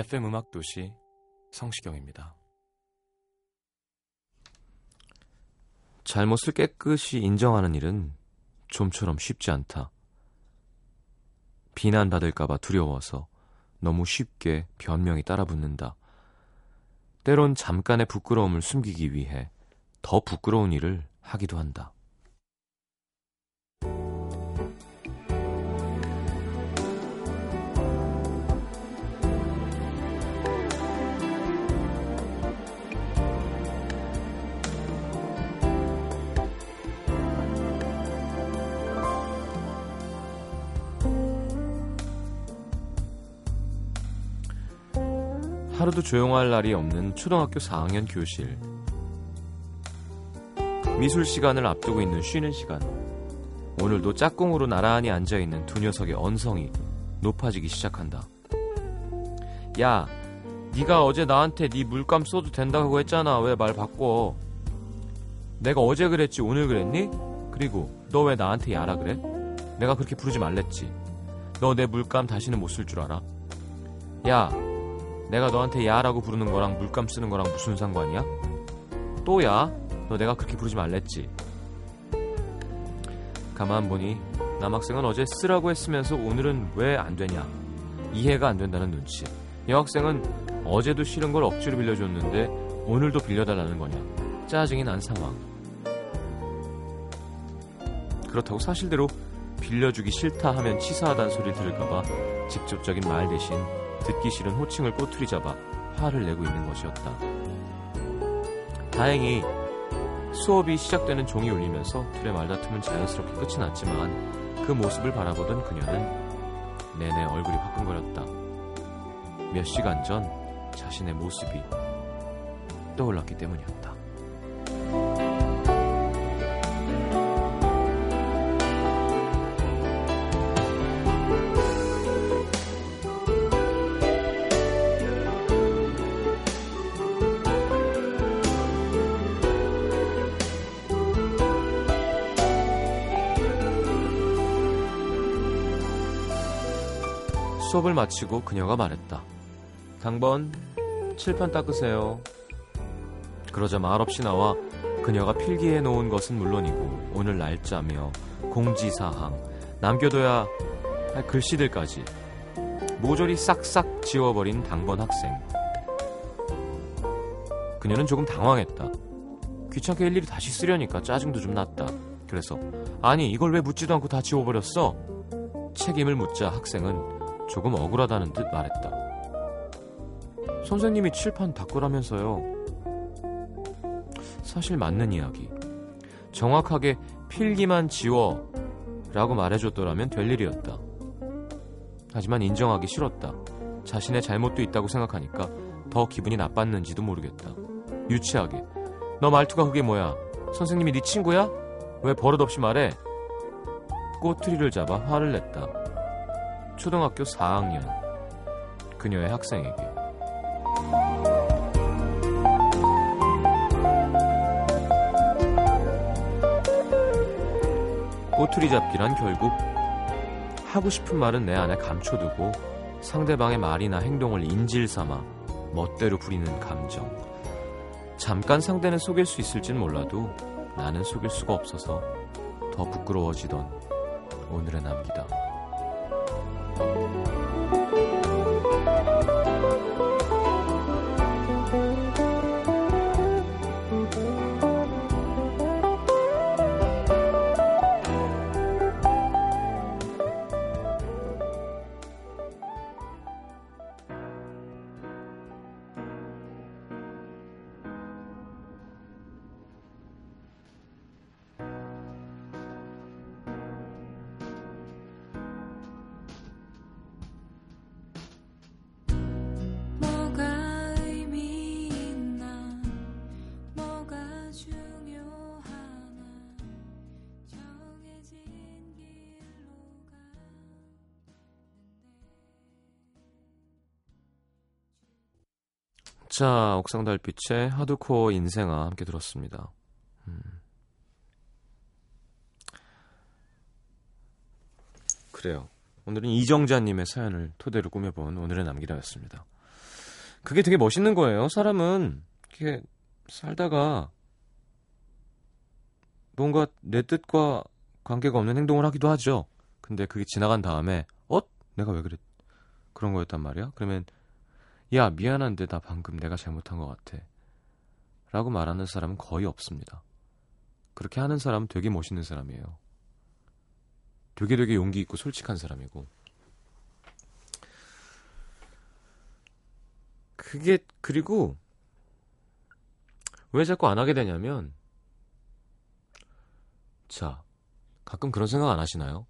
FM 음악 도시 성시경입니다. 잘못을 깨끗이 인정하는 일은 좀처럼 쉽지 않다. 비난받을까봐 두려워서 너무 쉽게 변명이 따라붙는다. 때론 잠깐의 부끄러움을 숨기기 위해 더 부끄러운 일을 하기도 한다. 하루도 조용할 날이 없는 초등학교 4학년 교실. 미술 시간을 앞두고 있는 쉬는 시간. 오늘도 짝꿍으로 나란히 앉아있는 두 녀석의 언성이 높아지기 시작한다. 야, 네가 어제 나한테 네 물감 써도 된다고 했잖아. 왜 말 바꿔? 내가 어제 그랬지 오늘 그랬니? 그리고 너 왜 나한테 야라 그래? 내가 그렇게 부르지 말랬지. 너 내 물감 다시는 못 쓸 줄 알아? 야, 내가 너한테 야라고 부르는 거랑 물감 쓰는 거랑 무슨 상관이야? 또 야? 너 내가 그렇게 부르지 말랬지. 가만 보니 남학생은 어제 쓰라고 했으면서 오늘은 왜 안 되냐? 이해가 안 된다는 눈치. 여학생은 어제도 싫은 걸 억지로 빌려줬는데 오늘도 빌려달라는 거냐? 짜증이 난 상황. 그렇다고 사실대로 빌려주기 싫다 하면 치사하다는 소리를 들을까봐 직접적인 말 대신 듣기 싫은 호칭을 꼬투리 잡아 화를 내고 있는 것이었다. 다행히 수업이 시작되는 종이 울리면서 둘의 말다툼은 자연스럽게 끝이 났지만 그 모습을 바라보던 그녀는 내내 얼굴이 화끈거렸다. 몇 시간 전 자신의 모습이 떠올랐기 때문이었다. 수업을 마치고 그녀가 말했다. 당번 칠판 닦으세요. 그러자 말없이 나와 그녀가 필기해 놓은 것은 물론이고 오늘 날짜며 공지사항, 남겨둬야 할 글씨들까지 모조리 싹싹 지워버린 당번 학생. 그녀는 조금 당황했다. 귀찮게 일일이 다시 쓰려니까 짜증도 좀 났다. 그래서 아니 이걸 왜 묻지도 않고 다 지워버렸어? 책임을 묻자 학생은 조금 억울하다는 듯 말했다. 선생님이 칠판 닦으라면서요. 사실 맞는 이야기. 정확하게 필기만 지워 라고 말해줬더라면 될 일이었다. 하지만 인정하기 싫었다. 자신의 잘못도 있다고 생각하니까 더 기분이 나빴는지도 모르겠다. 유치하게. 너 말투가 그게 뭐야? 선생님이 네 친구야? 왜 버릇없이 말해? 꼬투리를 잡아 화를 냈다. 초등학교 4학년 그녀의 학생에게 꼬투리 잡기란 결국 하고 싶은 말은 내 안에 감춰두고 상대방의 말이나 행동을 인질 삼아 멋대로 부리는 감정. 잠깐 상대는 속일 수 있을진 몰라도 나는 속일 수가 없어서 더 부끄러워지던 오늘의 남기다. Thank you. 자, 옥상 달빛의 하드코어 인생아 함께 들었습니다. 음. 그래요. 오늘은 이정자님의 사연을 토대로 꾸며본 오늘의 남기다였습니다. 그게 되게 멋있는 거예요. 사람은 이렇게 살다가 뭔가 내 뜻과 관계가 없는 행동을 하기도 하죠. 근데 그게 지나간 다음에 어? 내가 왜 그랬 그런 거였단 말이야? 그러면 야 미안한데 나 방금 내가 잘못한 것 같아 라고 말하는 사람은 거의 없습니다. 그렇게 하는 사람은 되게 멋있는 사람이에요. 되게 되게 용기 있고 솔직한 사람이고 그게 그리고 왜 자꾸 안 하게 되냐면 자 가끔 그런 생각 안 하시나요?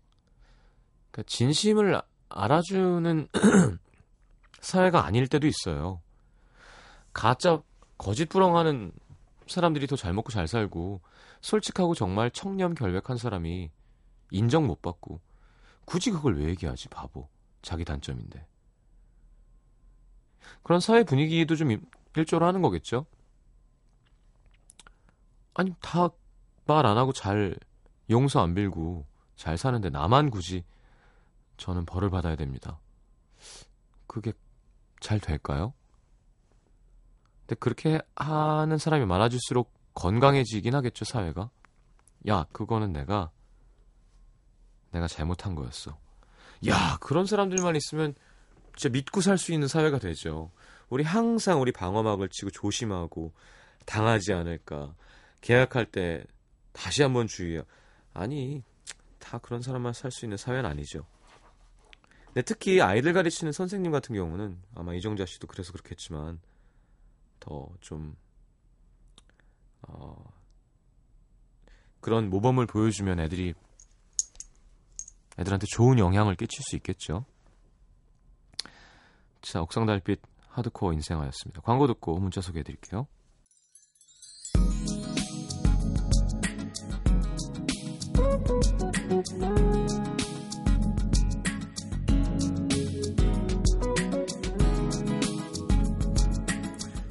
그러니까 진심을 알아주는 사회가 아닐 때도 있어요. 가짜 거짓 부렁하는 사람들이 더 잘 먹고 잘 살고 솔직하고 정말 청렴 결백한 사람이 인정 못 받고 굳이 그걸 왜 얘기하지 바보. 자기 단점인데. 그런 사회 분위기도 좀 일조를 하는 거겠죠? 아니 다 말 안 하고 잘 용서 안 빌고 잘 사는데 나만 굳이 저는 벌을 받아야 됩니다. 그게 잘 될까요? 근데 그렇게 하는 사람이 많아질수록 건강해지긴 하겠죠 사회가 야 그거는 내가 내가 잘못한 거였어. 야, 그런 사람들만 있으면 진짜 믿고 살 수 있는 사회가 되죠. 우리 항상 우리 방어막을 치고 조심하고 당하지 않을까. 계약할 때 다시 한번 주의해요. 아니, 다 그런 사람만 살 수 있는 사회는 아니죠. 근데 특히 아이들 가르치는 선생님 같은 경우는 아마 이정자 씨도 그래서 그렇겠지만 더 좀, 어, 그런 모범을 보여주면 애들이 애들한테 좋은 영향을 끼칠 수 있겠죠. 자, 옥상달빛 하드코어 인생하였습니다. 광고 듣고 문자 소개해 드릴게요.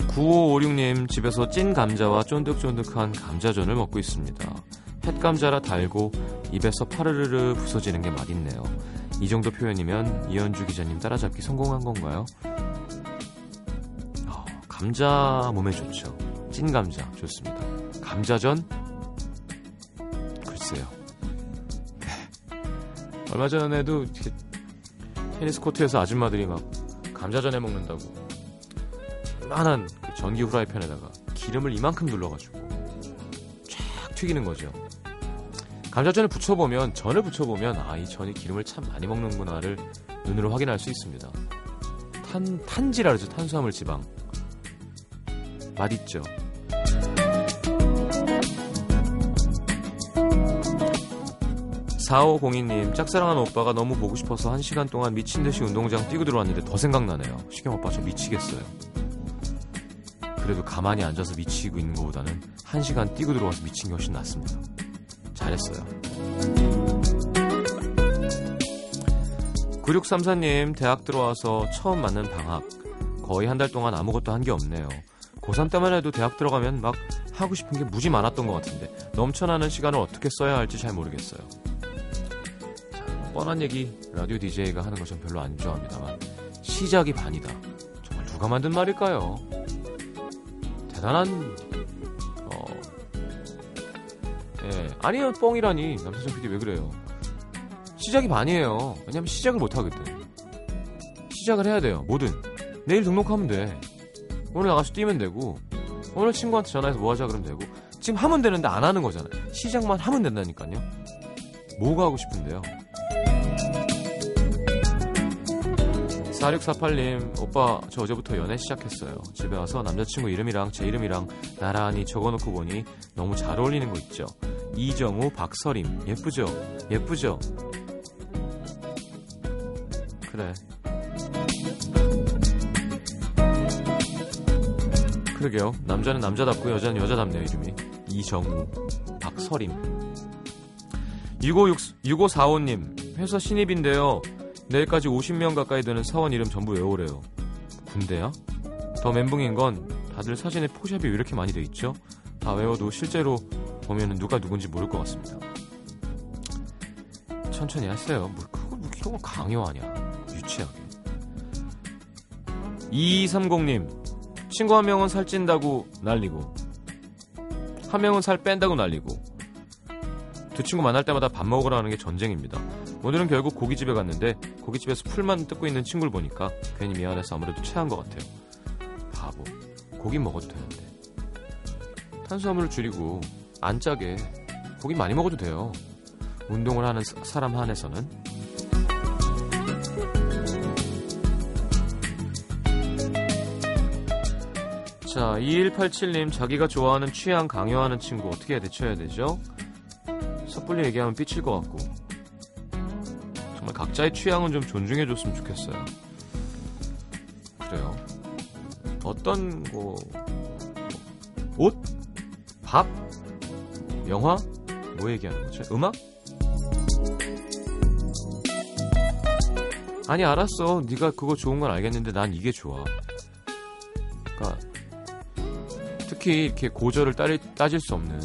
구오오육님 집에서 찐 감자와 쫀득쫀득한 감자전을 먹고 있습니다. 햇감자라 달고 입에서 파르르르 부서지는 게 맛있네요. 이 정도 표현이면 이현주 기자님 따라잡기 성공한 건가요? 어, 감자 몸에 좋죠. 찐 감자 좋습니다. 감자전? 글쎄요. 네. 얼마 전에도 테니스 코트에서 아줌마들이 막 감자전 해 먹는다고 만한 그 전기 후라이팬에다가 기름을 이만큼 눌러가지고 쫙 튀기는 거죠. 감자전을 붙여보면 전을 붙여보면 아 이 전이 기름을 참 많이 먹는구나를 눈으로 확인할 수 있습니다. 탄 탄지라 그러죠 탄수화물 지방 맛있죠. 사오공이님 짝사랑하는 오빠가 너무 보고 싶어서 한 시간 동안 미친 듯이 운동장 뛰고 들어왔는데 더 생각나네요. 시경 오빠 저 미치겠어요. 그래도 가만히 앉아서 미치고 있는 것보다는 한 시간 뛰고 들어와서 미친 게 훨씬 낫습니다. 잘했어요. 9634님, 대학 들어와서 처음 맞는 방학. 거의 한 달 동안 아무것도 한 게 없네요. 고3 때만 해도 대학 들어가면 막 하고 싶은 게 무지 많았던 것 같은데 넘쳐나는 시간을 어떻게 써야 할지 잘 모르겠어요. 자, 뻔한 얘기 라디오 DJ가 하는 거 전 별로 안 좋아합니다만 시작이 반이다. 정말 누가 만든 말일까요? 대단한 예. 아니요, 뻥이라니. 남태정 PD 왜 그래요? 시작이 반이에요. 왜냐면 시작을 못 하거든. 시작을 해야 돼요. 뭐든. 내일 등록하면 돼. 오늘 나가서 뛰면 되고, 오늘 친구한테 전화해서 뭐 하자 그러면 되고, 지금 하면 되는데 안 하는 거잖아요. 시작만 하면 된다니까요. 뭐가 하고 싶은데요? 4648님, 오빠, 저 어제부터 연애 시작했어요. 집에 와서 남자친구 이름이랑 제 이름이랑 나란히 적어놓고 보니 너무 잘 어울리는 거 있죠. 이정우, 박서림. 예쁘죠? 예쁘죠? 그래. 그러게요. 남자는 남자답고 여자는 여자답네요, 이름이. 이정우, 박서림. 65 6545님, 회사 신입인데요. 내일까지 50명 가까이 되는 사원 이름 전부 외우래요. 군대야? 더 멘붕인 건 다들 사진에 포샵이 왜 이렇게 많이 돼 있죠? 다 외워도 실제로 보면 누가 누군지 모를 것 같습니다. 천천히 하세요. 뭐 그거 뭐 이런 거 강요하냐? 유치하게. 2230님 친구 한 명은 살 찐다고 난리고 한 명은 살 뺀다고 난리고 두 친구 만날 때마다 밥 먹으러 가는 게 전쟁입니다. 오늘은 결국 고깃집에 갔는데 고깃집에서 풀만 뜯고 있는 친구를 보니까 괜히 미안해서 아무래도 체한 것 같아요. 바보. 고기 먹어도 되는데. 탄수화물을 줄이고 안 짜게 고기 많이 먹어도 돼요. 운동을 하는 사람 한해서는 자, 2187님, 자기가 좋아하는 취향 강요하는 친구 어떻게 대처해야 되죠? 섣불리 얘기하면 삐칠 것 같고. 각자의 취향은 좀 존중해줬으면 좋겠어요. 그래요. 어떤, 뭐, 옷? 밥? 영화? 뭐 얘기하는 거죠? 음악? 아니 알았어. 네가 그거 좋은 건 알겠는데 난 이게 좋아. 그러니까 특히 이렇게 고절을 따질 수 없는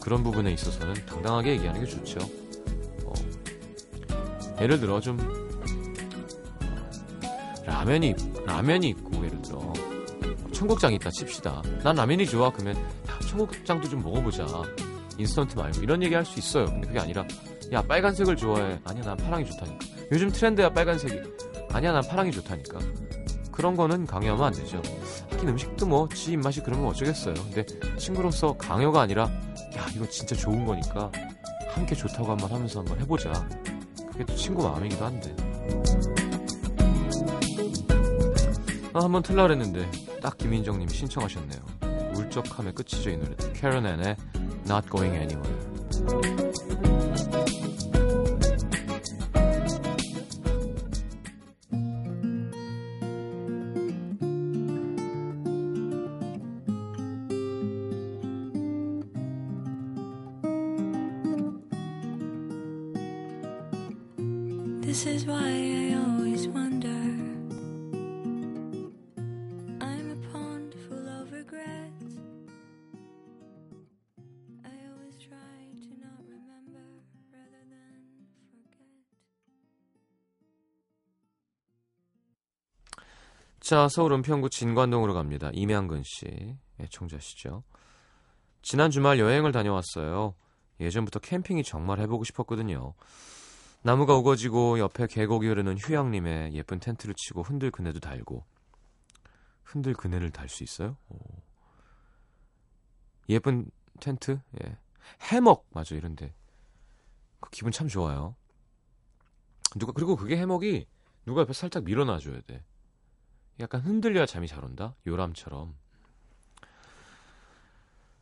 그런 부분에 있어서는 당당하게 얘기하는 게 좋죠. 어, 예를 들어 좀 라면이 라면이 있고 예를 들어 청국장이 있다 칩시다. 난 라면이 좋아. 그러면 야, 청국장도 좀 먹어보자. 인스턴트 말고 이런 얘기 할 수 있어요. 근데 그게 아니라 야 빨간색을 좋아해. 아니야 난 파랑이 좋다니까. 요즘 트렌드야 빨간색이. 아니야 난 파랑이 좋다니까. 그런 거는 강요하면 안 되죠. 하긴 음식도 뭐 지 입맛이 그러면 어쩌겠어요. 근데 친구로서 강요가 아니라 야 이거 진짜 좋은 거니까 함께 좋다고 한번 하면서 한번 해보자. 그게 또 친구 마음이기도 한데. 아, 한번 틀라 그랬는데 딱 김인정님이 신청하셨네요. 울적함의 끝이죠 이 노래. 캐런 앤의 Not Going Anywhere. 자, 서울 은평구 진관동으로 갑니다. 이명근 씨, 애청자시죠. 지난 주말 여행을 다녀왔어요. 예전부터 캠핑이 정말 해보고 싶었거든요. 나무가 우거지고 옆에 계곡이 흐르는 휴양림에 예쁜 텐트를 치고 흔들 그네도 달고 흔들 그네를 달 수 있어요? 오. 예쁜 텐트? 예. 해먹 맞아 이런데 그 기분 참 좋아요. 누가 그리고 그게 해먹이 누가 옆에 살짝 밀어놔줘야 돼. 약간 흔들려야 잠이 잘 온다. 요람처럼.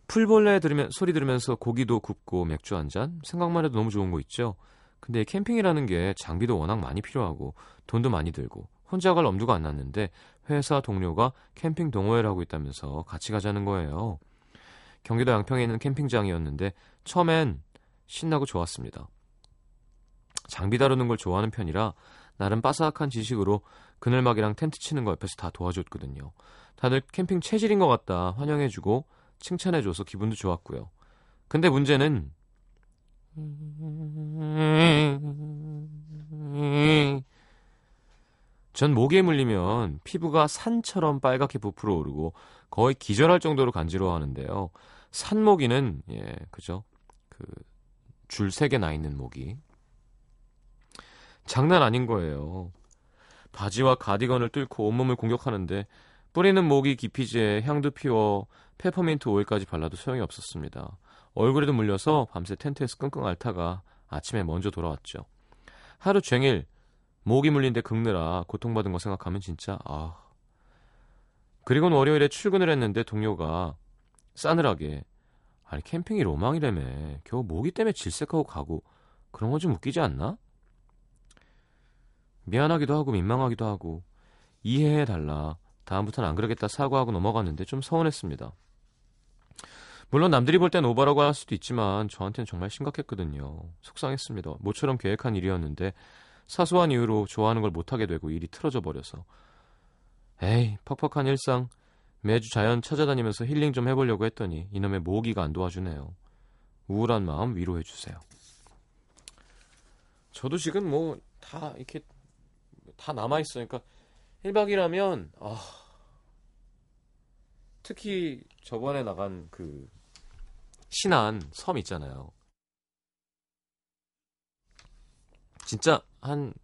풀벌레 들으면 소리 들으면서 고기도 굽고 맥주 한 잔. 생각만 해도 너무 좋은 거 있죠. 근데 캠핑이라는 게 장비도 워낙 많이 필요하고 돈도 많이 들고 혼자 갈 엄두가 안 났는데 회사 동료가 캠핑 동호회를 하고 있다면서 같이 가자는 거예요. 경기도 양평에 있는 캠핑장이었는데 처음엔 신나고 좋았습니다. 장비 다루는 걸 좋아하는 편이라 나름 빠삭한 지식으로 그늘막이랑 텐트 치는 거 옆에서 다 도와줬거든요. 다들 캠핑 체질인 것 같다 환영해주고 칭찬해줘서 기분도 좋았고요. 근데 문제는 전 모기에 물리면 피부가 산처럼 빨갛게 부풀어 오르고 거의 기절할 정도로 간지러워하는데요. 산모기는 예, 그죠? 그줄 세 개 나 있는 모기. 장난 아닌 거예요. 바지와 가디건을 뚫고 온몸을 공격하는데 뿌리는 모기 기피제에 향도 피워 페퍼민트 오일까지 발라도 소용이 없었습니다. 얼굴에도 물려서 밤새 텐트에서 끙끙 앓다가 아침에 먼저 돌아왔죠. 하루 종일 모기 물린 데 긁느라 고통받은 거 생각하면 진짜 아. 그리고는 월요일에 출근을 했는데 동료가 싸늘하게 아니 캠핑이 로망이라며 겨우 모기 때문에 질색하고 가고 그런 건 좀 웃기지 않나? 미안하기도 하고 민망하기도 하고 이해해 달라 다음부터는 안 그러겠다 사과하고 넘어갔는데 좀 서운했습니다. 물론 남들이 볼 땐 오버라고 할 수도 있지만 저한테는 정말 심각했거든요. 속상했습니다. 모처럼 계획한 일이었는데 사소한 이유로 좋아하는 걸 못하게 되고 일이 틀어져 버려서 에이 퍽퍽한 일상 매주 자연 찾아다니면서 힐링 좀 해보려고 했더니 이놈의 모기가 안 도와주네요. 우울한 마음 위로해 주세요. 저도 지금 뭐 다 이렇게 다 남아 있으니까 1박 2일하면 아 특히 저번에 나간 그 신안 섬 있잖아요. 진짜 한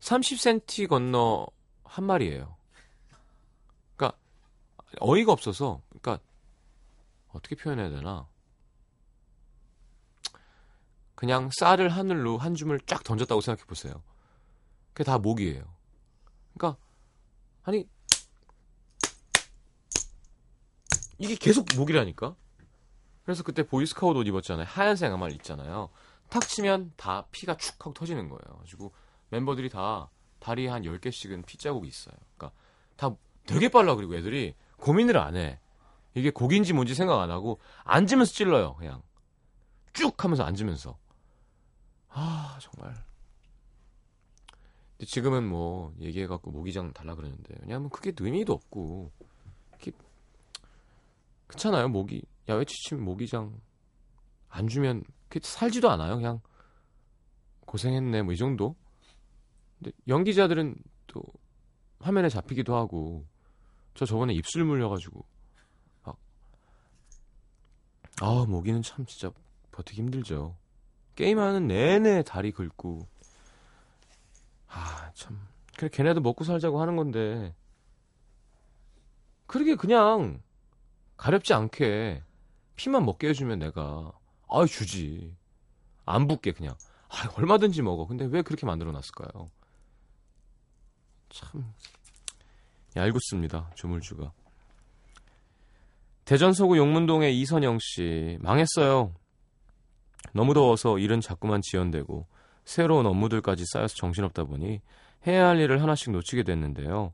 30cm 건너 한 마리예요. 그러니까 어이가 없어서 그러니까 어떻게 표현해야 되나? 그냥 쌀을 하늘로 한 줌을 쫙 던졌다고 생각해 보세요. 그게 다 모기예요. 그러니까 아니 이게 계속 모기라니까. 그래서 그때 보이스카우트 옷 입었잖아요. 하얀색 아말 있잖아요. 탁 치면 다 피가 축 하고 터지는 거예요. 그리고 멤버들이 다 다리에 한 10개씩은 피 자국이 있어요. 그러니까 다 되게 빨라 그리고 애들이 고민을 안 해. 이게 고기인지 뭔지 생각 안 하고 앉으면서 찔러요. 그냥 쭉 하면서 앉으면서. 아 정말. 근데 지금은 뭐 얘기해갖고 모기장 달라 그러는데 왜냐하면 그게 의미도 없고 그렇잖아요. 모기 야외 취침 모기장 안 주면 그 살지도 않아요. 그냥 고생했네 뭐 이 정도. 근데 연기자들은 또 화면에 잡히기도 하고 저 저번에 입술 물려가지고 막 아 모기는 참 진짜 버티기 힘들죠. 게임하는 내내 다리 긁고. 아 참. 그래 걔네도 먹고 살자고 하는 건데. 그러게 그냥 가렵지 않게 피만 먹게 해주면 내가. 아유 주지. 안 붓게 그냥. 아 얼마든지 먹어. 근데 왜 그렇게 만들어 놨을까요? 참. 얄궂습니다 조물주가. 대전 서구 용문동의 이선영 씨. 망했어요 너무 더워서 일은 자꾸만 지연되고 새로운 업무들까지 쌓여서 정신없다 보니 해야 할 일을 하나씩 놓치게 됐는데요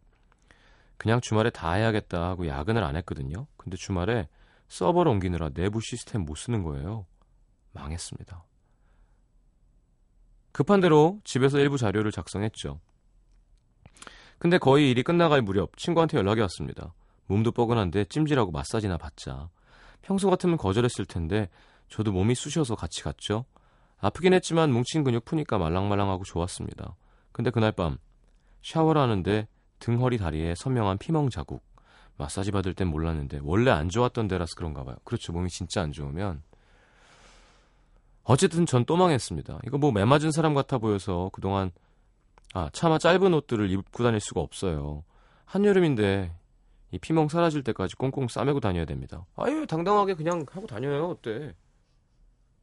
그냥 주말에 다 해야겠다 하고 야근을 안 했거든요 근데 주말에 서버를 옮기느라 내부 시스템 못 쓰는 거예요. 망했습니다. 급한 대로 집에서 일부 자료를 작성했죠. 근데 거의 일이 끝나갈 무렵 친구한테 연락이 왔습니다. 몸도 뻐근한데 찜질하고 마사지나 받자. 평소 같으면 거절했을 텐데 저도 몸이 쑤셔서 같이 갔죠. 아프긴 했지만 뭉친 근육 푸니까 말랑말랑하고 좋았습니다. 근데 그날 밤 샤워를 하는데 등허리 다리에 선명한 피멍 자국. 마사지 받을 땐 몰랐는데 원래 안 좋았던 데라서 그런가 봐요. 그렇죠. 몸이 진짜 안 좋으면 어쨌든 전 또 망했습니다. 이거 뭐 매맞은 사람 같아 보여서 그동안 아 차마 짧은 옷들을 입고 다닐 수가 없어요. 한여름인데 이 피멍 사라질 때까지 꽁꽁 싸매고 다녀야 됩니다. 아유 당당하게 그냥 하고 다녀요. 어때?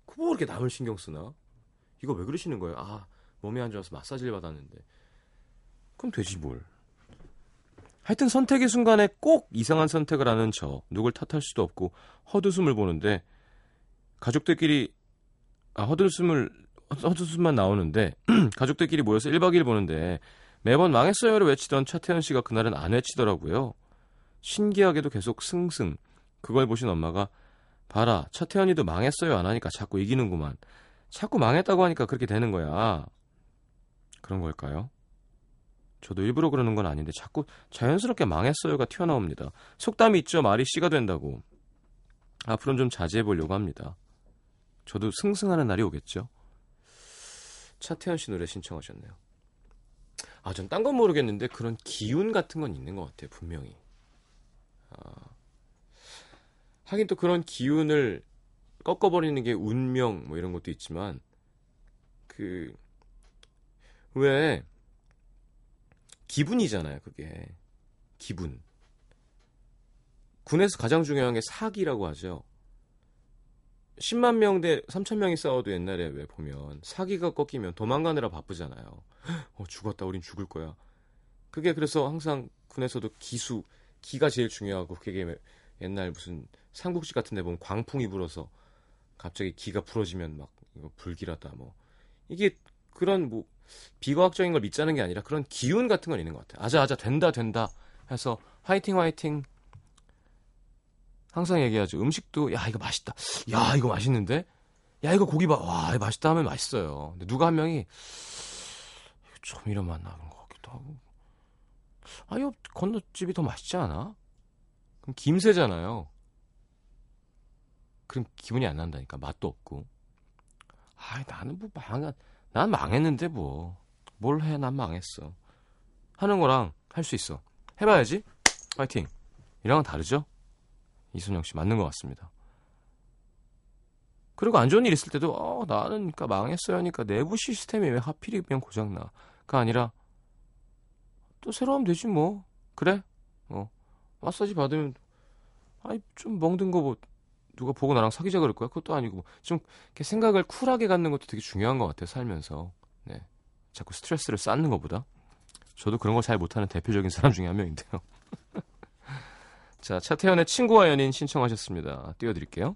그뭐 이렇게 남을 신경 쓰나? 이거 왜 그러시는 거예요? 아 몸이 안 좋아서 마사지를 받았는데 그럼 되지 뭘. 하여튼 선택의 순간에 꼭 이상한 선택을 하는 저 누굴 탓할 수도 없고 헛웃음을 보는데 가족들끼리 아 헛웃음을 헛웃음만 나오는데 가족들끼리 모여서 1박 2일 보는데 매번 망했어요를 외치던 차태현 씨가 그날은 안 외치더라고요. 신기하게도 계속 승승. 그걸 보신 엄마가 봐라 차태현이도 망했어요 안 하니까 자꾸 이기는구만. 자꾸 망했다고 하니까 그렇게 되는 거야. 그런 걸까요? 저도 일부러 그러는 건 아닌데 자꾸 자연스럽게 망했어요가 튀어나옵니다. 속담이 있죠. 말이 씨가 된다고. 앞으로는 좀 자제해 보려고 합니다. 저도 승승하는 날이 오겠죠. 차태현 씨 노래 신청하셨네요. 아, 전 딴 건 모르겠는데 그런 기운 같은 건 있는 것 같아요. 분명히. 아, 하긴 또 그런 기운을 꺾어버리는 게 운명 뭐 이런 것도 있지만 그 왜 기분이잖아요, 그게. 기분. 군에서 가장 중요한 게 사기라고 하죠. 10만 명 대 3천 명이 싸워도 옛날에 왜 보면 사기가 꺾이면 도망가느라 바쁘잖아요. 어, 죽었다. 우린 죽을 거야. 그게 그래서 항상 군에서도 기수, 기가 제일 중요하고 그게 옛날 무슨 삼국지 같은 데 보면 광풍이 불어서 갑자기 기가 부러지면 막 이거 불길하다 뭐. 이게 그런 뭐 비과학적인 걸 믿자는 게 아니라 그런 기운 같은 건 있는 것 같아요. 아자 아자 된다 된다 해서 화이팅 화이팅 항상 얘기하죠. 음식도 야 이거 맛있다. 야 이거 맛있는데. 야 이거 고기 봐. 와 이거 맛있다 하면 맛있어요. 근데 누가 한 명이 좀맛 나는 것 같기도 하고 아, 옆 건너집이 더 맛있지 않아? 그럼 김새잖아요. 그럼 기분이 안 난다니까. 맛도 없고. 아, 나는 뭐 망한, 난 망했는데 뭐. 뭘 해, 난 망했어. 하는 거랑 할 수 있어. 해봐야지. 파이팅. 이랑은 다르죠? 이순영 씨 맞는 것 같습니다. 그리고 안 좋은 일 있을 때도 어 나는 그러니까 망했어요 하니까 내부 시스템이 왜 하필이면 고장나 가 아니라 또 새로 하면 되지 뭐 그래 어 마사지 받으면 아이 좀 멍든 거뭐 누가 보고 나랑 사귀자 그럴 거야? 그것도 아니고. 좀 이렇게 생각을 쿨하게 갖는 것도 되게 중요한 것 같아요 살면서. 네. 자꾸 스트레스를 쌓는 것보다. 저도 그런 걸 잘 못하는 대표적인 사람 중에 한 명인데요. 자 차태현의 친구와 연인 신청하셨습니다. 띄워드릴게요.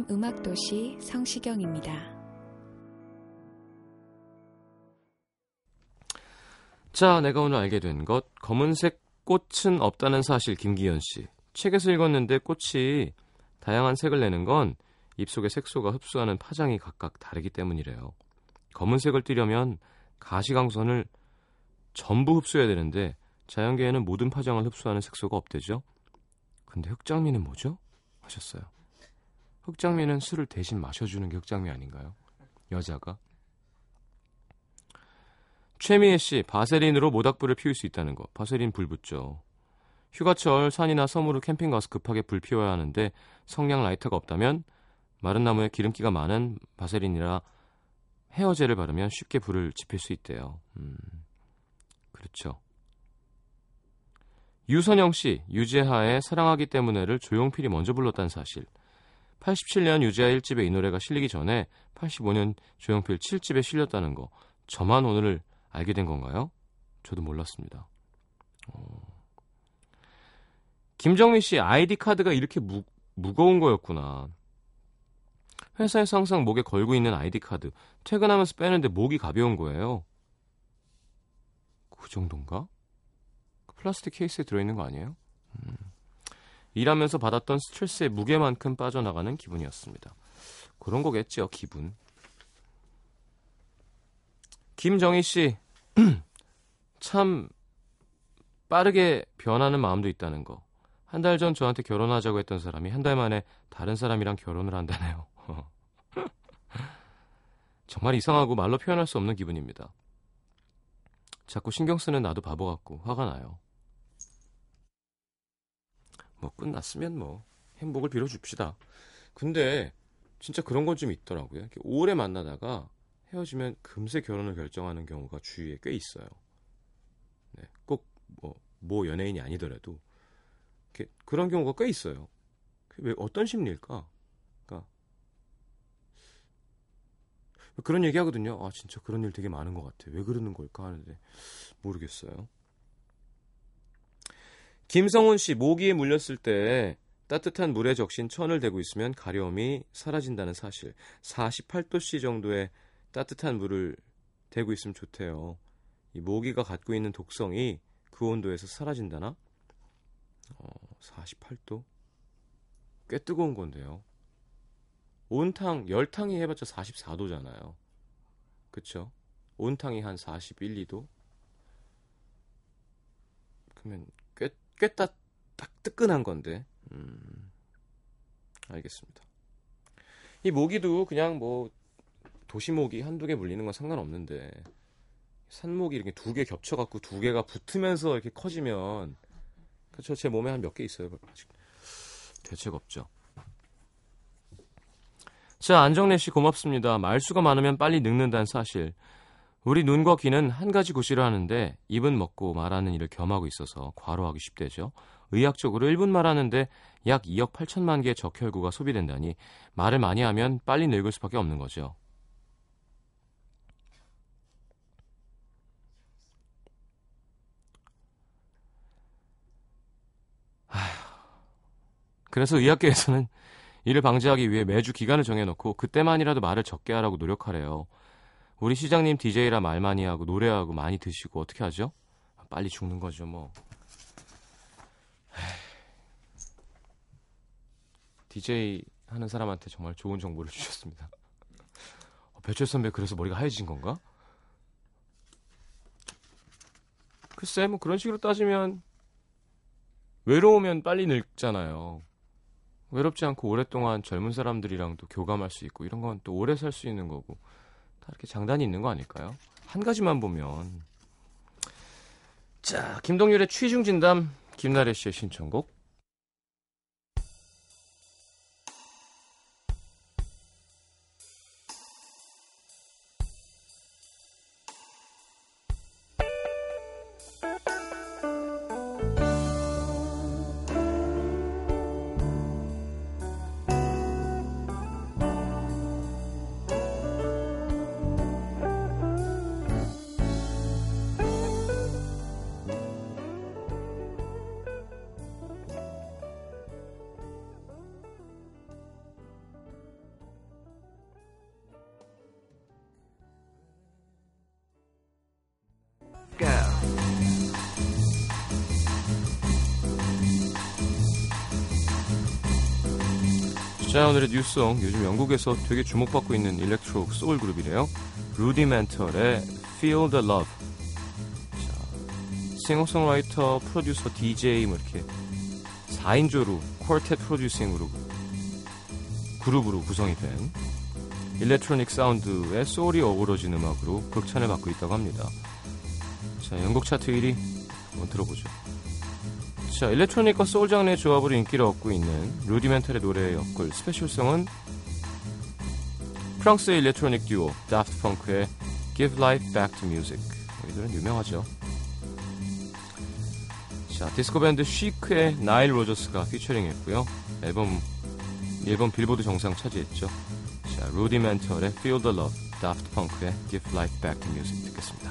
FM 음악도시 성시경입니다. 자, 내가 오늘 알게 된 것. 검은색 꽃은 없다는 사실, 김기현 씨. 책에서 읽었는데 꽃이 다양한 색을 내는 건 입속의 색소가 흡수하는 파장이 각각 다르기 때문이래요. 검은색을 띠려면 가시광선을 전부 흡수해야 되는데 자연계에는 모든 파장을 흡수하는 색소가 없대죠. 근데 흑장미는 뭐죠? 하셨어요. 흑장미는 술을 대신 마셔주는 게 흑장미 아닌가요? 여자가. 최미애 씨, 바세린으로 모닥불을 피울 수 있다는 거. 바세린 불 붙죠. 휴가철 산이나 섬으로 캠핑 가서 급하게 불 피워야 하는데 성냥 라이터가 없다면 마른 나무에 기름기가 많은 바세린이라 헤어젤을 바르면 쉽게 불을 지필 수 있대요. 음, 그렇죠. 유선영 씨, 유재하의 사랑하기 때문에를 조용필이 먼저 불렀다는 사실. 87년 유재하 1집에 이 노래가 실리기 전에 85년 조용필 7집에 실렸다는 거. 저만 오늘 알게 된 건가요? 저도 몰랐습니다. 어... 김정민 씨 아이디 카드가 이렇게 무, 무거운 거였구나. 회사에서 항상 목에 걸고 있는 아이디 카드 퇴근하면서 빼는데 목이 가벼운 거예요. 그 정도인가? 플라스틱 케이스에 들어있는 거 아니에요? 음. 일하면서 받았던 스트레스의 무게만큼 빠져나가는 기분이었습니다. 그런 거겠죠, 기분. 김정희 씨, 참 빠르게 변하는 마음도 있다는 거. 한 달 전 저한테 결혼하자고 했던 사람이 한 달 만에 다른 사람이랑 결혼을 한다네요. 정말 이상하고 말로 표현할 수 없는 기분입니다. 자꾸 신경 쓰는 나도 바보 같고 화가 나요. 뭐 끝났으면 뭐 행복을 빌어줍시다. 근데 진짜 그런 건 좀 있더라고요. 오래 만나다가 헤어지면 금세 결혼을 결정하는 경우가 주위에 꽤 있어요. 네, 꼭뭐 뭐 연예인이 아니더라도 이렇게 그런 경우가 꽤 있어요. 왜 어떤 심리일까? 그러니까 그런 얘기 하거든요. 아 진짜 그런 일 되게 많은 것 같아. 왜 그러는 걸까 하는데 모르겠어요. 김성훈 씨, 모기에 물렸을 때 따뜻한 물에 적신 천을 대고 있으면 가려움이 사라진다는 사실. 48도씨 정도의 따뜻한 물을 대고 있으면 좋대요. 이 모기가 갖고 있는 독성이 그 온도에서 사라진다나? 어, 48도? 꽤 뜨거운 건데요. 온탕, 열탕이 해봤자 44도잖아요. 그쵸? 온탕이 한 41, 2도? 그러면 꽤, 딱 뜨끈한 건데. 음, 알겠습니다. 이 모기도 그냥 뭐 도시 모기 한두 개 물리는 건 상관없는데 산모기 이렇게 두 개 겹쳐갖고 두 개가 붙으면서 이렇게 커지면 그렇죠 제 몸에 한 몇 개 있어요 아직. 대책 없죠. 자 안정래 씨 고맙습니다. 말수가 많으면 빨리 늙는다는 사실 우리 눈과 귀는 한 가지 구실을 하는데 입은 먹고 말하는 일을 겸하고 있어서 과로하기 쉽대죠. 의학적으로 1분 말하는데 약 2억 8천만 개의 적혈구가 소비된다니 말을 많이 하면 빨리 늙을 수밖에 없는 거죠. 그래서 의학계에서는 이를 방지하기 위해 매주 기간을 정해놓고 그때만이라도 말을 적게 하라고 노력하래요. 우리 시장님 DJ라 말 많이 하고 노래하고 많이 드시고 어떻게 하죠? 빨리 죽는 거죠 뭐. DJ 하는 사람한테 정말 좋은 정보를 주셨습니다. 어, 배철 선배 그래서 머리가 하얘진 건가? 글쎄 뭐 그런 식으로 따지면 외로우면 빨리 늙잖아요. 외롭지 않고 오랫동안 젊은 사람들이랑도 교감할 수 있고 이런 건 또 오래 살 수 있는 거고 다 이렇게 장단이 있는 거 아닐까요? 한 가지만 보면 자 김동률의 취중 진담 김나래 씨의 신청곡 자 오늘의 New song. 요즘 영국에서 되게 주목받고 있는 electro 소울 그룹이래요. 루디멘털의 Feel the Love. 자, 싱어송라이터, 프로듀서, DJ 뭐 이렇게 4인조로 quartet producing으로 그룹으로 구성이 된 electronic 사운드의 소울이 어우러진 음악으로 극찬을 받고 있다고 합니다. 자 영국 차트 1위 한번 들어보죠 자, electronic과 소울 장르의 조합으로 인기를 얻고 있는 루디멘탈의 노래에 엮을 special song은 프랑스의 electronic 듀오 다프트 펑크의 Give Life Back to Music 이들은 유명하죠. 자, 디스코 밴드 쉬크의 나일 로저스가 피처링했고요. 앨범 앨범 빌보드 정상 차지했죠. 자, 루디멘털의 Feel the Love, 다프트 펑크의 Give Life Back to Music 듣겠습니다.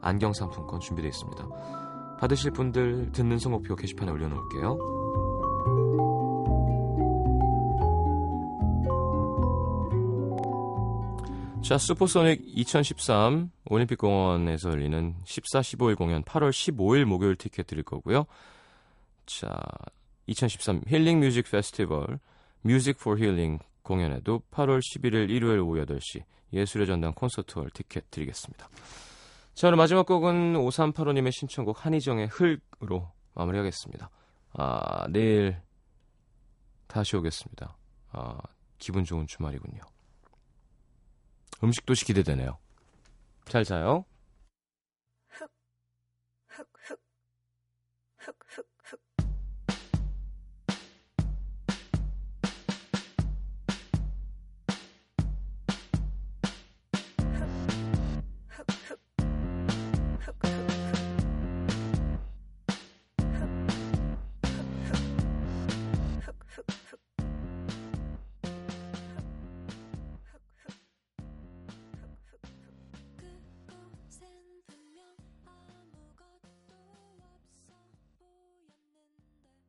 안경 상품권 준비되어 있습니다. 받으실 분들 듣는 성목표 게시판에 올려놓을게요. 자, 슈퍼소닉 2013 올림픽공원에서 열리는 14, 15일 공연 8월 15일 목요일 티켓 드릴 거고요. 자, 2013 힐링 뮤직 페스티벌 뮤직 포 힐링 공연에도 8월 11일 일요일 오후 8시 예술의 전당 콘서트홀 티켓 드리겠습니다. 자, 오늘 마지막 곡은 5385님의 신청곡 한희정의 흙으로 마무리하겠습니다. 아, 내일 다시 오겠습니다. 아, 기분 좋은 주말이군요. 음식 도시 기대되네요. 잘 자요.